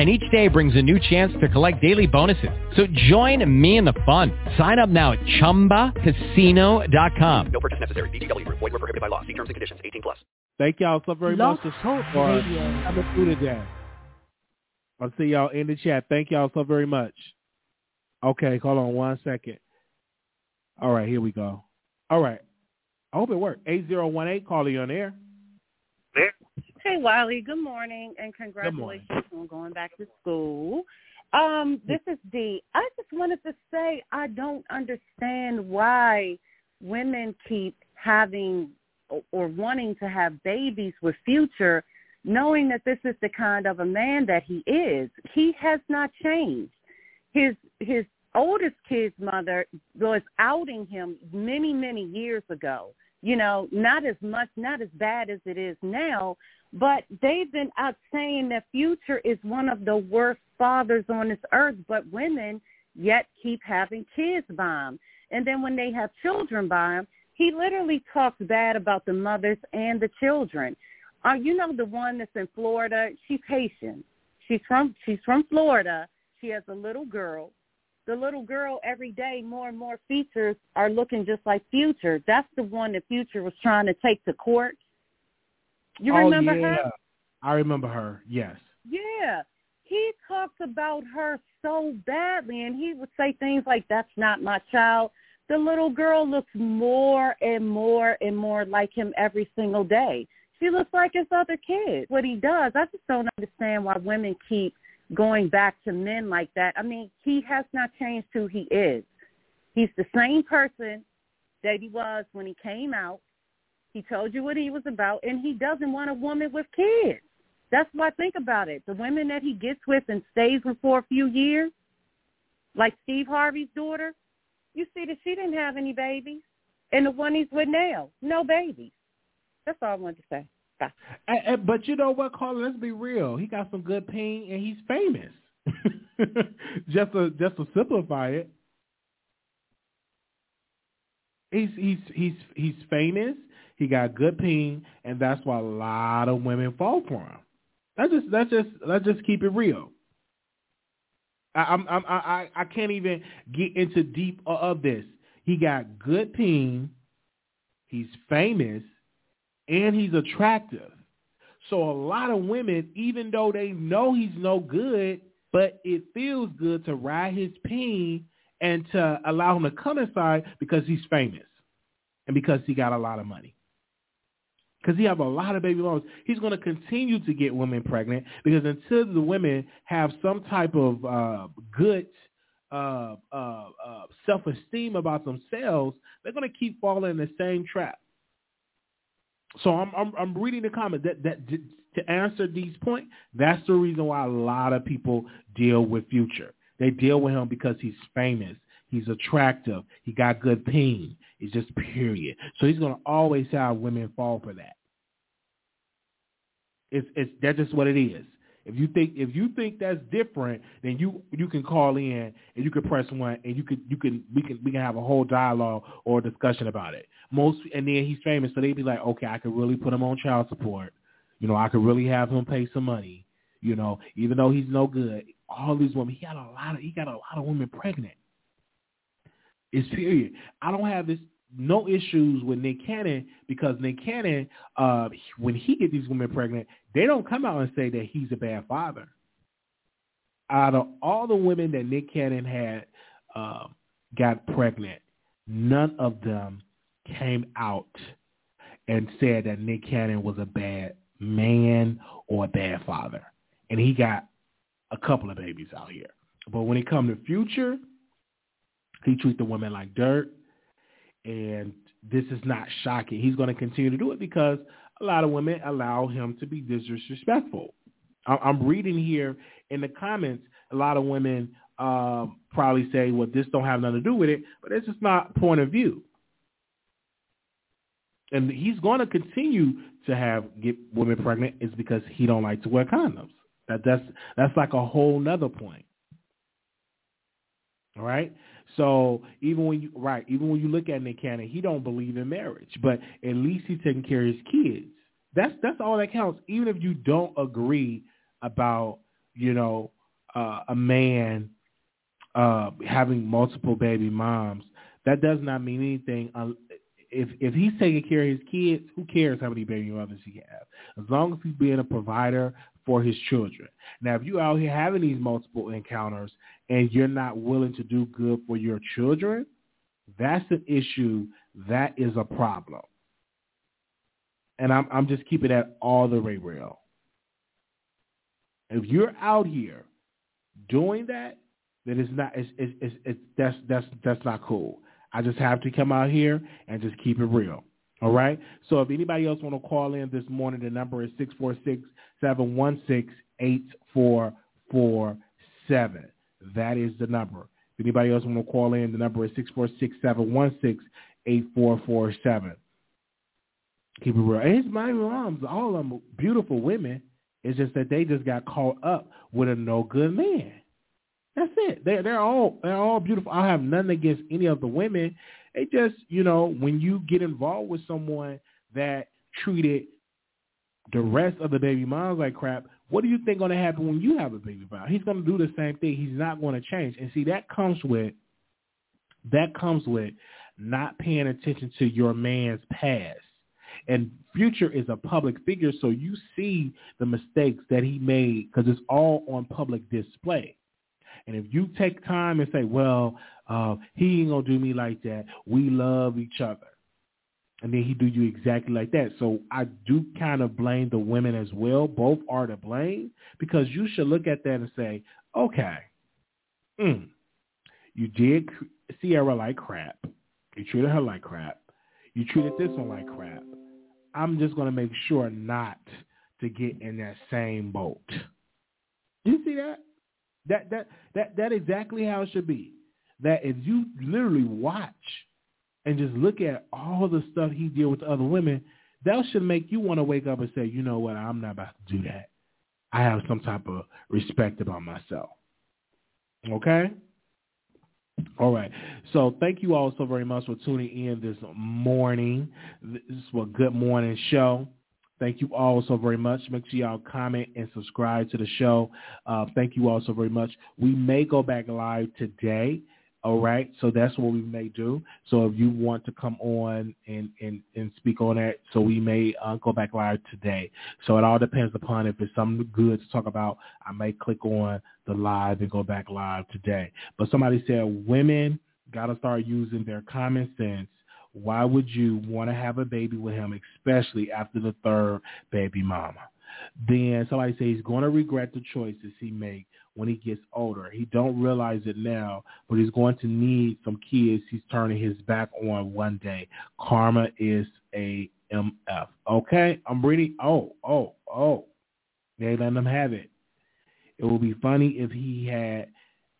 and each day brings a new chance to collect daily bonuses. So join me in the fun. Sign up now at ChumbaCasino.com. No purchase necessary. VGW. Void were prohibited by law. See terms and conditions. 18 plus. Thank y'all so very Love much Talk for Radio. coming through today. I'll see y'all in the chat. Thank y'all so very much. Okay, hold on one second. All right, here we go. All right. I hope it worked. 8018, calling you on air. Hey, Wiley. Good morning, and congratulations on going back to school. Um, this is Dee. I just wanted to say I don't understand why women keep having or wanting to have babies with Future, knowing that this is the kind of a man that he is. He has not changed. His his oldest kid's mother was outing him many many years ago. You know, not as much, not as bad as it is now, but they've been out saying that Future is one of the worst fathers on this earth, but women yet keep having kids by him. And then when they have children by him, he literally talks bad about the mothers and the children. Uh, you know the one that's in Florida? She's Haitian. She's from she's from Florida. She has a little girl. The little girl every day more and more features are looking just like Future. That's the one that Future was trying to take to court. You oh, remember yeah. her? I remember her, yes. Yeah. He talks about her so badly and he would say things like, That's not my child. The little girl looks more and more and more like him every single day. She looks like his other kids. What he does, I just don't understand why women keep going back to men like that. I mean, he has not changed who he is. He's the same person that he was when he came out. He told you what he was about, and he doesn't want a woman with kids. That's why think about it. The women that he gets with and stays with for a few years, like Steve Harvey's daughter, you see that she didn't have any babies. And the one he's with now, no babies. That's all I wanted to say. Bye. And, and- but you know what, Carla? Let's be real. He got some good ping, and he's famous. just to just to simplify it, he's he's he's he's famous. He got good ping, and that's why a lot of women fall for him. Let's just let's just let's just keep it real. I, I'm I'm I I can't even get into deep uh, of this. He got good ping. He's famous and he's attractive. So a lot of women, even though they know he's no good, but it feels good to ride his pain and to allow him to come inside because he's famous and because he got a lot of money. Because he have a lot of baby mamas. He's going to continue to get women pregnant because until the women have some type of uh, good uh, uh, uh, self-esteem about themselves, they're going to keep falling in the same trap. So I'm I'm, I'm reading the comment that that to answer these points. That's the reason why a lot of people deal with Future. They deal with him because he's famous. He's attractive. He got good ping. It's just period. So he's gonna always have women fall for that. It's it's that's just what it is. If you think if you think that's different, then you you can call in and you can press one and you could you can we can we can have a whole dialogue or discussion about it. Most and then he's famous, so they'd be like, okay, I could really put him on child support. You know, I could really have him pay some money. You know, even though he's no good, all these women, he got a lot of he got a lot of women pregnant. It's period. I don't have this no issues with Nick Cannon because Nick Cannon, uh, when he get these women pregnant, they don't come out and say that he's a bad father. Out of all the women that Nick Cannon had uh, got pregnant, none of them came out and said that Nick Cannon was a bad man or a bad father. And he got a couple of babies out here. But when it comes to future, he treat the women like dirt. And this is not shocking. He's going to continue to do it because a lot of women allow him to be disrespectful. I'm reading here in the comments, a lot of women um, probably say, well, this don't have nothing to do with it, but it's just not point of view. and he's going to continue to have get women pregnant is because he don't like to wear condoms. That that's that's like a whole nother point. All right. So even when you right, even when you look at Nick Cannon, he don't believe in marriage, but at least he's taking care of his kids. That's that's all that counts. Even if you don't agree about you know uh, a man uh, having multiple baby moms, that does not mean anything. If if he's taking care of his kids, who cares how many baby mothers he has? As long as he's being a provider for his children. Now, if you out here having these multiple encounters and you're not willing to do good for your children, that's an issue. That is a problem. And I'm I'm just keeping that all the way real. If you're out here doing that, then it's not it's, it's, it's, it's that's that's that's not cool. I just have to come out here and just keep it real. All right. So if anybody else want to call in this morning, the number is six four six seven one six eight four four seven. That is the number. If anybody else want to call in, the number is six four six seven one six eight four four seven. Keep it real. And it's my moms, all of them beautiful women. It's just that they just got caught up with a no good man. That's it. They they're all they're all beautiful. I have nothing against any of the women. It just you know when you get involved with someone that treated the rest of the baby moms like crap, what do you think going to happen when you have a baby mom? He's going to do the same thing. He's not going to change. And see, that comes with that comes with not paying attention to your man's past. And Future is a public figure, so you see the mistakes that he made because it's all on public display. And if you take time and say, well, uh, he ain't going to do me like that. We love each other. And then he do you exactly like that. So I do kind of blame the women as well. Both are to blame because you should look at that and say, okay, mm, you did Ciara like crap. You treated her like crap. You treated this one like crap. I'm just going to make sure not to get in that same boat. You see that? That that that that exactly how it should be. That if you literally watch and just look at all the stuff he did with other women, that should make you want to wake up and say, you know what, I'm not about to do that. I have some type of respect about myself. Okay? All right. So thank you all so very much for tuning in this morning. This is a good morning show. Thank you all so very much. Make sure y'all comment and subscribe to the show. Uh, thank you all so very much. We may go back live today. All right, so that's what we may do. So if you want to come on and and, and speak on that, so we may uh, go back live today. So it all depends upon if it's something good to talk about. I may click on the live and go back live today. But somebody said women got to start using their common sense. Why would you want to have a baby with him, especially after the third baby mama? Then somebody says he's going to regret the choices he made when he gets older. He don't realize it now, but he's going to need some kids he's turning his back on one day. Karma is a MF. Okay? I'm reading. Oh, oh, oh. They let him have it. It would be funny if he had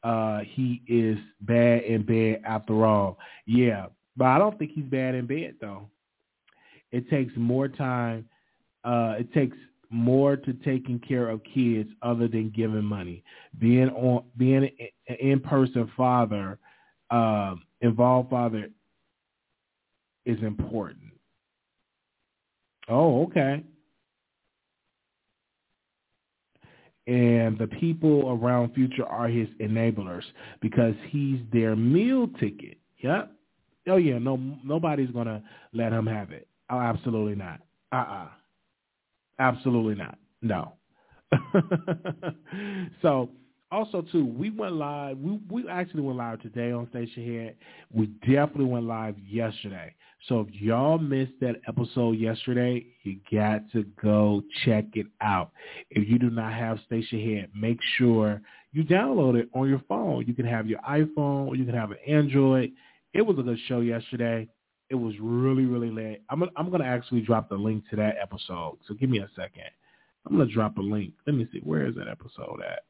uh he is bad in bed after all. Yeah. But I don't think he's bad in bed though. It takes more time uh it takes more to taking care of kids other than giving money. Being on being an in person father, uh, involved father is important. Oh, okay. And the people around Future are his enablers because he's their meal ticket. Yep. Oh yeah, no nobody's gonna let him have it. Oh, absolutely not. Uh uh-uh. uh Absolutely not. No. so also too, we went live. We we actually went live today on Stationhead. We definitely went live yesterday. So if y'all missed that episode yesterday, you got to go check it out. If you do not have Stationhead, make sure you download it on your phone. You can have your iPhone or you can have an Android. It was a good show yesterday. It was really, really lit. I'm gonna, I'm gonna actually drop the link to that episode. So give me a second. I'm gonna drop a link. Let me see. Where is that episode at?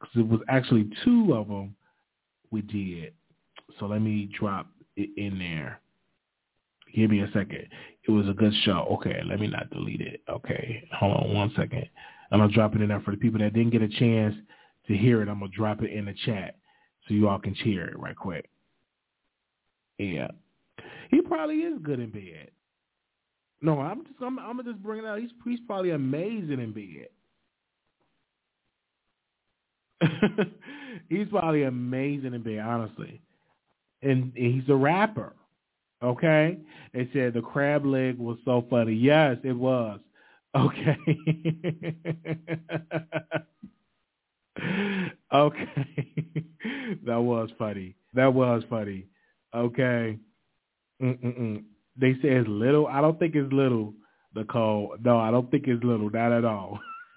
Because it was actually two of them we did. So let me drop it in there. Give me a second. It was a good show. Okay, let me not delete it. Okay, hold on one second. I'm gonna drop it in there for the people that didn't get a chance to hear it. I'm gonna drop it in the chat so you all can hear it right quick. Yeah, he probably is good in bed. No, I'm just I'm, I'm just bring it out. He's he's probably amazing in bed. he's probably amazing in bed, honestly. And, and he's a rapper. Okay? They said the crab leg was so funny. Yes, it was. Okay. okay. that was funny. That was funny. Okay. Mm-mm-mm. They say it's little. I don't think it's little, Nicole. No, I don't think it's little. Not at all.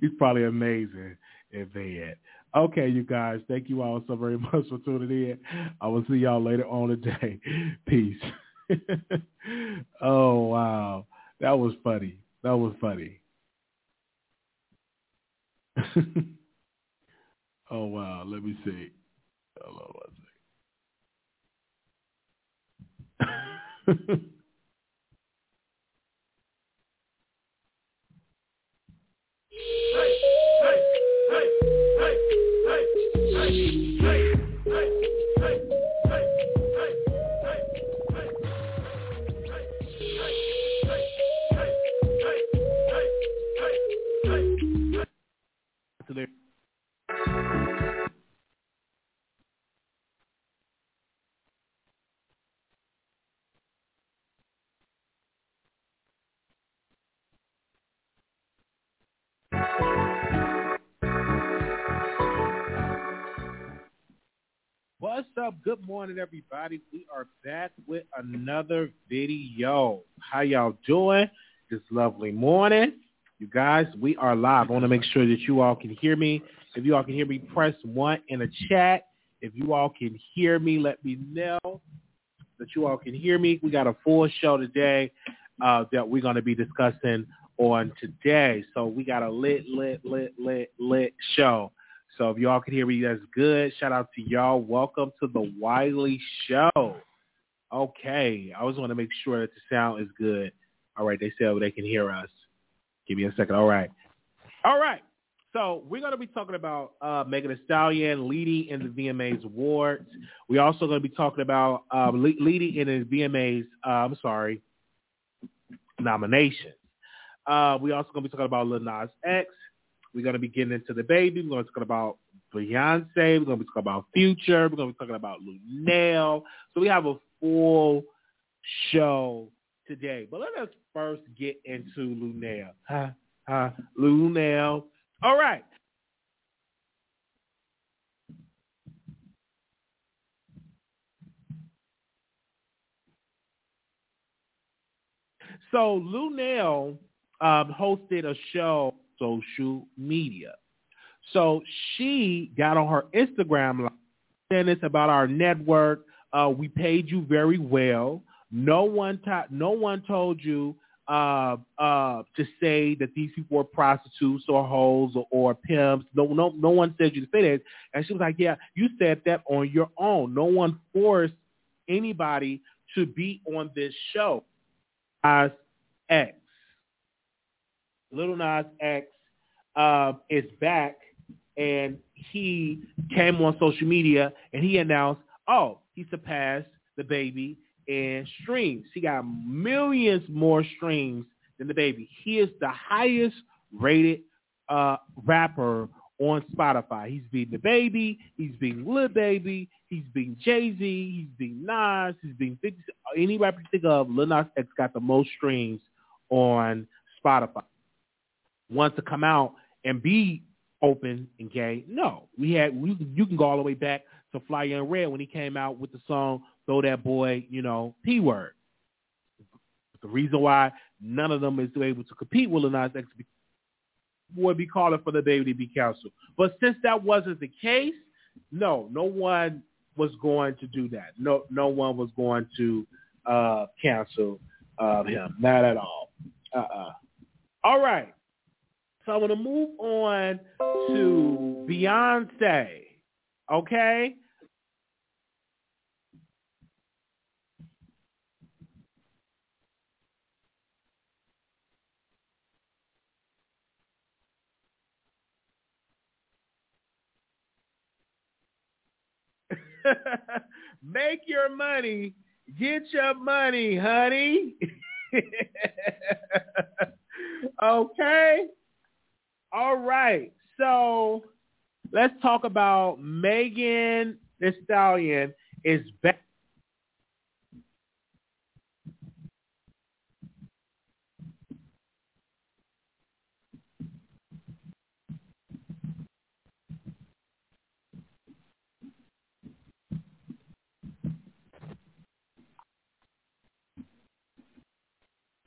He's probably amazing in bed. Okay, you guys. Thank you all so very much for tuning in. I will see y'all later on today. Peace. oh wow, that was funny. That was funny. oh wow. Let me see. Hold on one second. What's up? Good morning, everybody. We are back with another video. How y'all doing this lovely morning? You guys, we are live. I want to make sure that you all can hear me. If you all can hear me, press one in the chat. If you all can hear me, let me know that you all can hear me. We got a full show today uh, that we're going to be discussing on today. So we got a lit, lit, lit, lit, lit show. So if y'all can hear me, that's good. Shout out to y'all. Welcome to the Wiley Show. Okay. I always want to make sure that the sound is good. All right. They said they can hear us. Give me a second. All right. All right. So we're going to be talking about uh, Megan Thee Stallion leading in the VMAs awards. We're also going to be talking about um, le- leading in the VMAs, uh, I'm sorry, nominations. Uh, we're also going to be talking about Lil Nas X. We're going to be getting into the baby. We're going to talk about Beyonce. We're going to be talking about Future. We're going to be talking about Luenell. So we have a full show today. But let us first get into Luenell. Huh? Huh? Luenell. All right. So Luenell um, hosted a show social media. So she got on her Instagram saying this about our network. Uh, we paid you very well. No one, ta- no one told you uh, uh, to say that these people were prostitutes or hoes or, or pimps. No, no, no one said you to say that. And she was like, "Yeah, you said that on your own. No one forced anybody to be on this show." As X, Little Nas X uh, is back, and he came on social media and he announced, "Oh, he surpassed DaBaby in streams. He got millions more streams than DaBaby. He is the highest rated uh, rapper on Spotify. He's beating DaBaby. He's beating Lil Baby. He's beating Jay Z. He's beating Nas. He's beating 50. Any rapper you think of, Lil Nas X got the most streams on Spotify. Wants to come out and be open and gay? No, we had. We, you can go all the way back to Fly Young Red when he came out with the song throw that boy, you know, P word. The reason why none of them is able to compete with Lil Nas X would be calling for DaBaby to be canceled. But since that wasn't the case, no, no one was going to do that. No, no one was going to uh, cancel uh, him. Not at all. Uh-uh. All right. So I want to move on to Beyonce. Okay? Make your money. Get your money, honey. okay? All right. So let's talk about Megan Thee Stallion is back.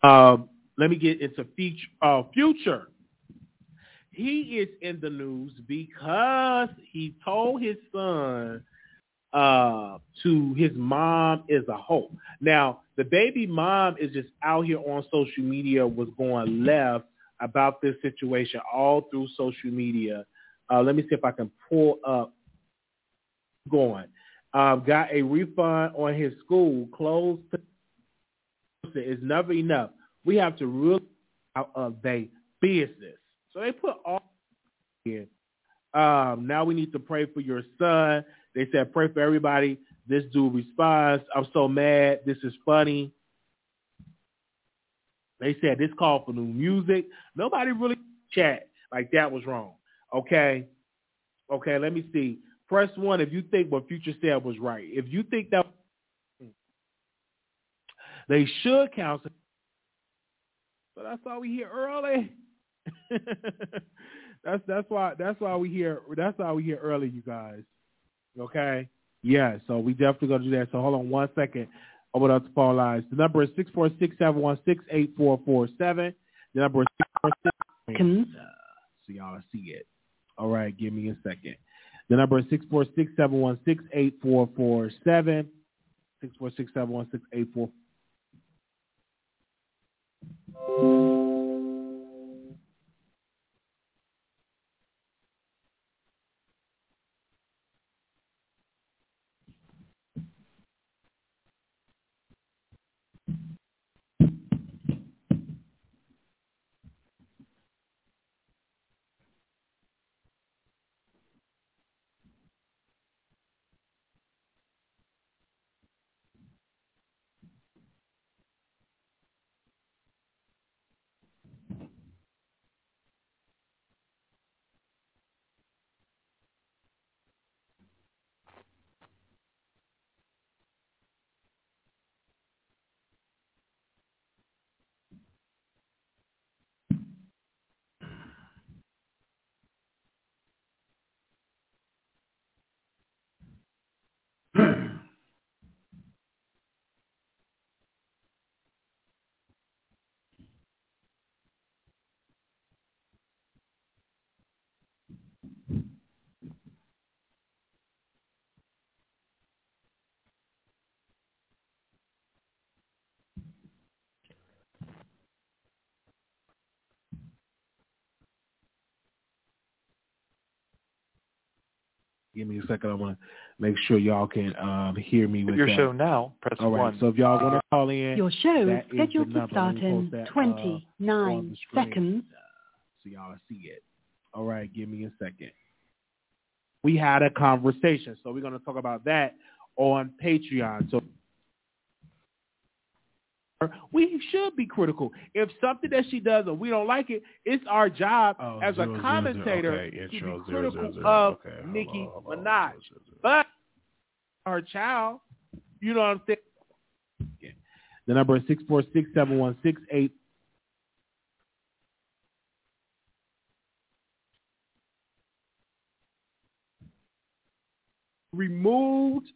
Um, let me get into feature, uh, future. He is in the news because he told his son uh, to his mom is a hoe. Now, the baby mom is just out here on social media was going left about this situation all through social media. Uh, let me see if I can pull up going. Um, got a refund on his school, closed. It's never enough. We have to really out of their business. So they put all in. Um, now we need to pray for your son. They said pray for everybody. This dude responds, I'm so mad. This is funny. They said this called for new music. Nobody really chat like that was wrong. Okay. Okay, let me see. Press one if you think what Future said was right. If you think that they should counsel. But that's why we here early. that's that's why that's why we here that's why we here early, you guys. Okay? Yeah, so we definitely gonna do that. So hold on one second. Open up the phone lines. The number is six four six seven one six eight four four seven. The number is six four six so y'all see it. All right, give me a second. The number is six four six seven one six eight four four seven. Six four six seven one six eight four. Give me a second. I want to make sure y'all can um, hear me with your that. show now. Press All right. one. So if y'all want to call in, Your show that is is scheduled to start in post that, uh, 29 on seconds. uh, so y'all see it. All right. Give me a second. We had a conversation, so we're going to talk about that on Patreon. So we should be critical. If something that she does and we don't like it, it's our job Oh, as zero, a commentator zero. Okay, to be critical zero, zero. of Okay, Nicki on, hold on, Minaj. zero, zero, zero. But her child, you know what I'm saying? The number is six four six seven one six eight. Removed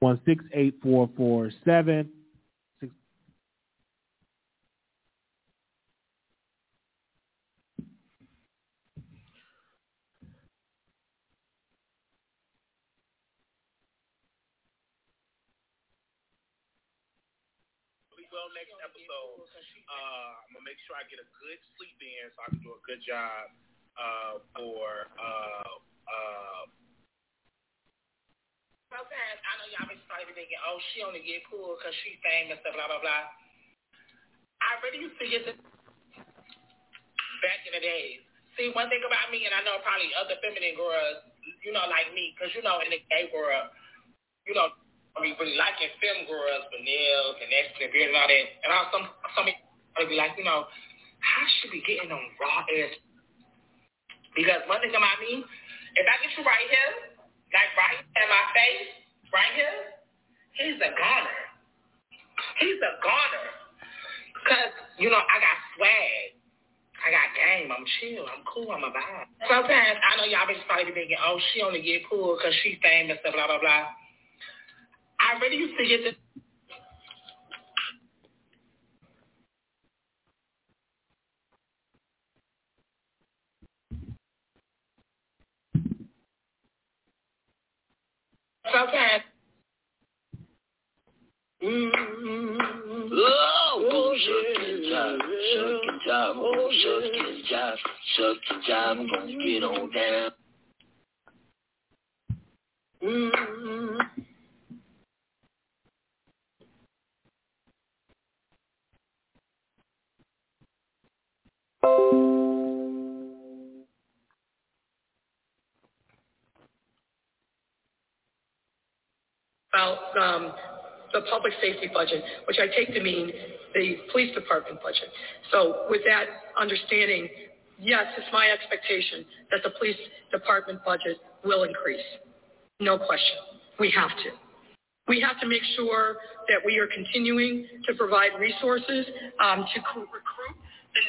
one six eight four four seven. Six. Well next episode. Uh, I'm gonna make sure I get a good sleep in so I can do a good job uh, for. Uh, uh, Sometimes I know y'all be starting thinking, oh, she only get cool because she famous, and blah blah blah. I really used to get this back in the days. See, one thing about me, and I know probably other feminine girls, you know, like me, because you know, in the gay world, you know, I mean, really liking film girls, Vanille, and Ashley Beard and all that. And I some some people be like, you know, how should we getting on raw ass? Because one thing about me, if I get you right here, like right in my face, right here, he's a goner. He's a goner. Cause you know I got swag. I got game. I'm chill. I'm cool. I'm a vibe. Sometimes I know y'all bitches probably be thinking, oh, she only get cool because she's famous and blah, blah, blah. I really used to get to about um, the public safety budget, which I take to mean the police department budget. So with that understanding, yes, it's my expectation that the police department budget will increase. No question. We have to. We have to make sure that we are continuing to provide resources um, to recruit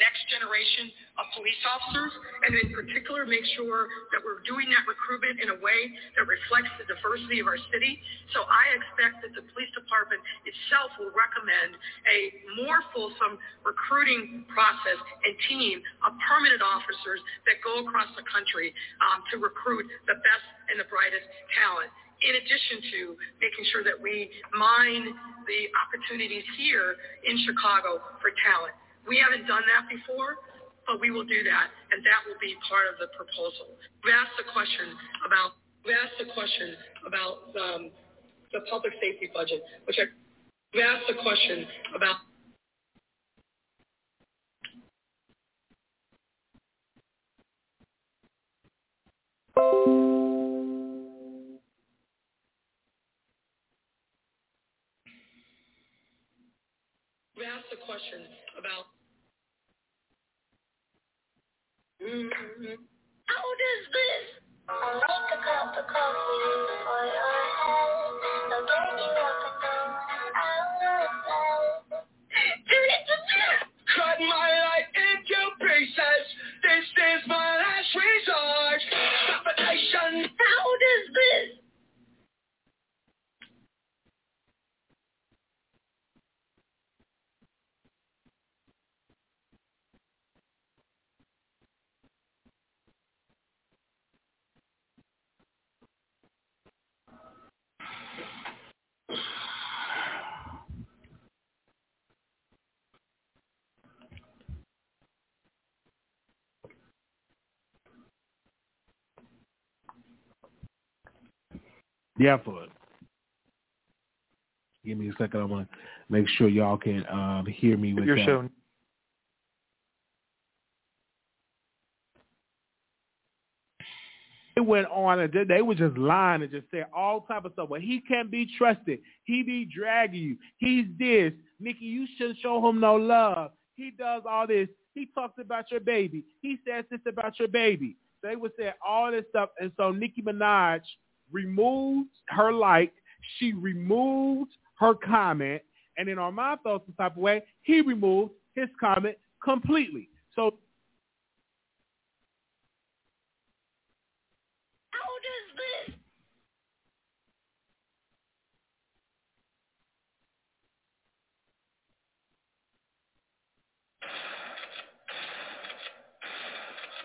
next generation of police officers, and in particular make sure that we're doing that recruitment in a way that reflects the diversity of our city. So I expect that the police department itself will recommend a more fulsome recruiting process and team of permanent officers that go across the country um, to recruit the best and the brightest talent in addition to making sure that we mine the opportunities here in Chicago for talent. We haven't done that before, but we will do that, and that will be part of the proposal. We asked the question about we asked a question about um, the public safety budget, which I we asked the question about. We asked a question about. Mm-hmm. How does this? I'll make a cup of coffee for your head. I'll get you up and down bed. Cut Yeah, for it. Give me a second. I want to make sure y'all can um, hear me with Your that. show. It went on and they- they were just lying and just saying all type of stuff. Well, he can't be trusted. He be dragging you. He's this. Nicki, you shouldn't show him no love. He does all this. He talks about your baby. He says this about your baby. They would say all this stuff. And so Nicki Minaj removed her like. She removed her comment. And then Armand felt some type of way. He removed his comment completely. So How does this?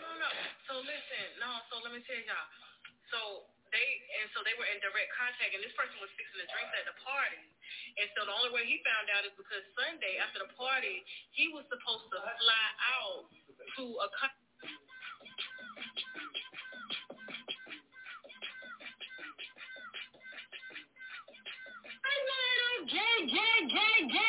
No, no. So listen, no. So let me tell y'all. So they and so they were in direct contact, and this person was fixing the drinks at the party. And so the only way he found out is because Sunday after the party, he was supposed to fly out to a. co- Gay, gay, gay, gay.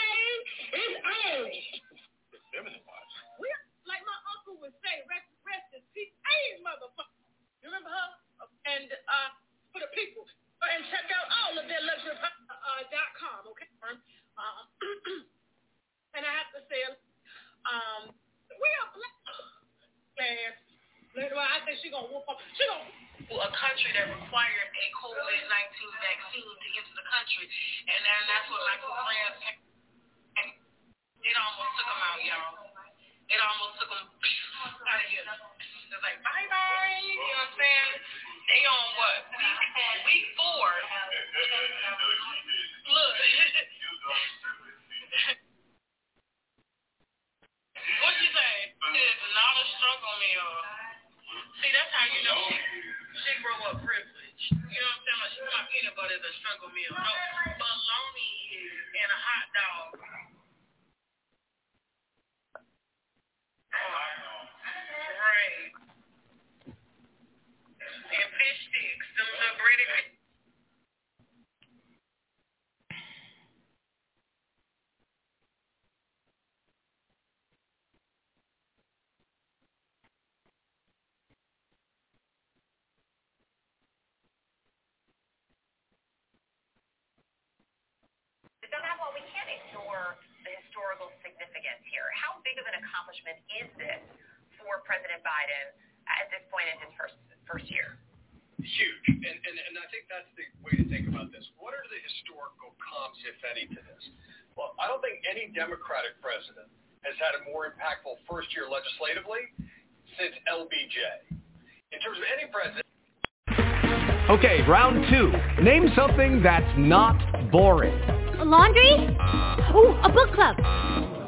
Accomplishment is this for President Biden at this point in his first first year? Huge, and, and and I think that's the way to think about this. What are the historical comps, if any, to this? Well, I don't think any Democratic president has had a more impactful first year legislatively since LBJ. In terms of any president. Okay, round two. Name something that's not boring. A laundry? Uh. Ooh, a book club.